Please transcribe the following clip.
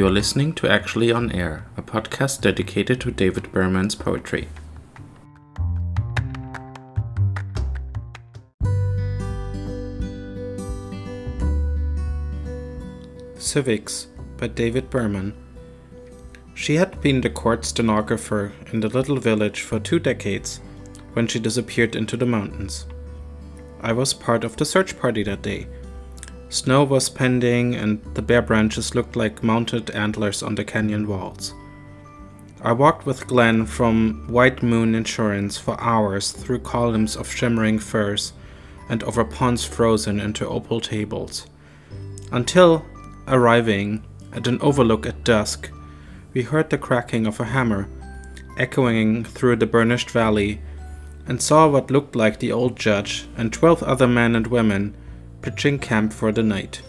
You're listening to Actually on Air, a podcast dedicated to David Berman's poetry. Civics by David Berman. She had been the court stenographer in the little village for two decades when she disappeared into the mountains. I was part of the search party that day. Snow was pending, and the bare branches looked like mounted antlers on the canyon walls. I walked with Glenn from White Moon Insurance for hours through columns of shimmering firs and over ponds frozen into opal tables. Until, arriving at an overlook at dusk, we heard the cracking of a hammer echoing through the burnished valley and saw what looked like the old judge and twelve other men and women pitching camp for the night.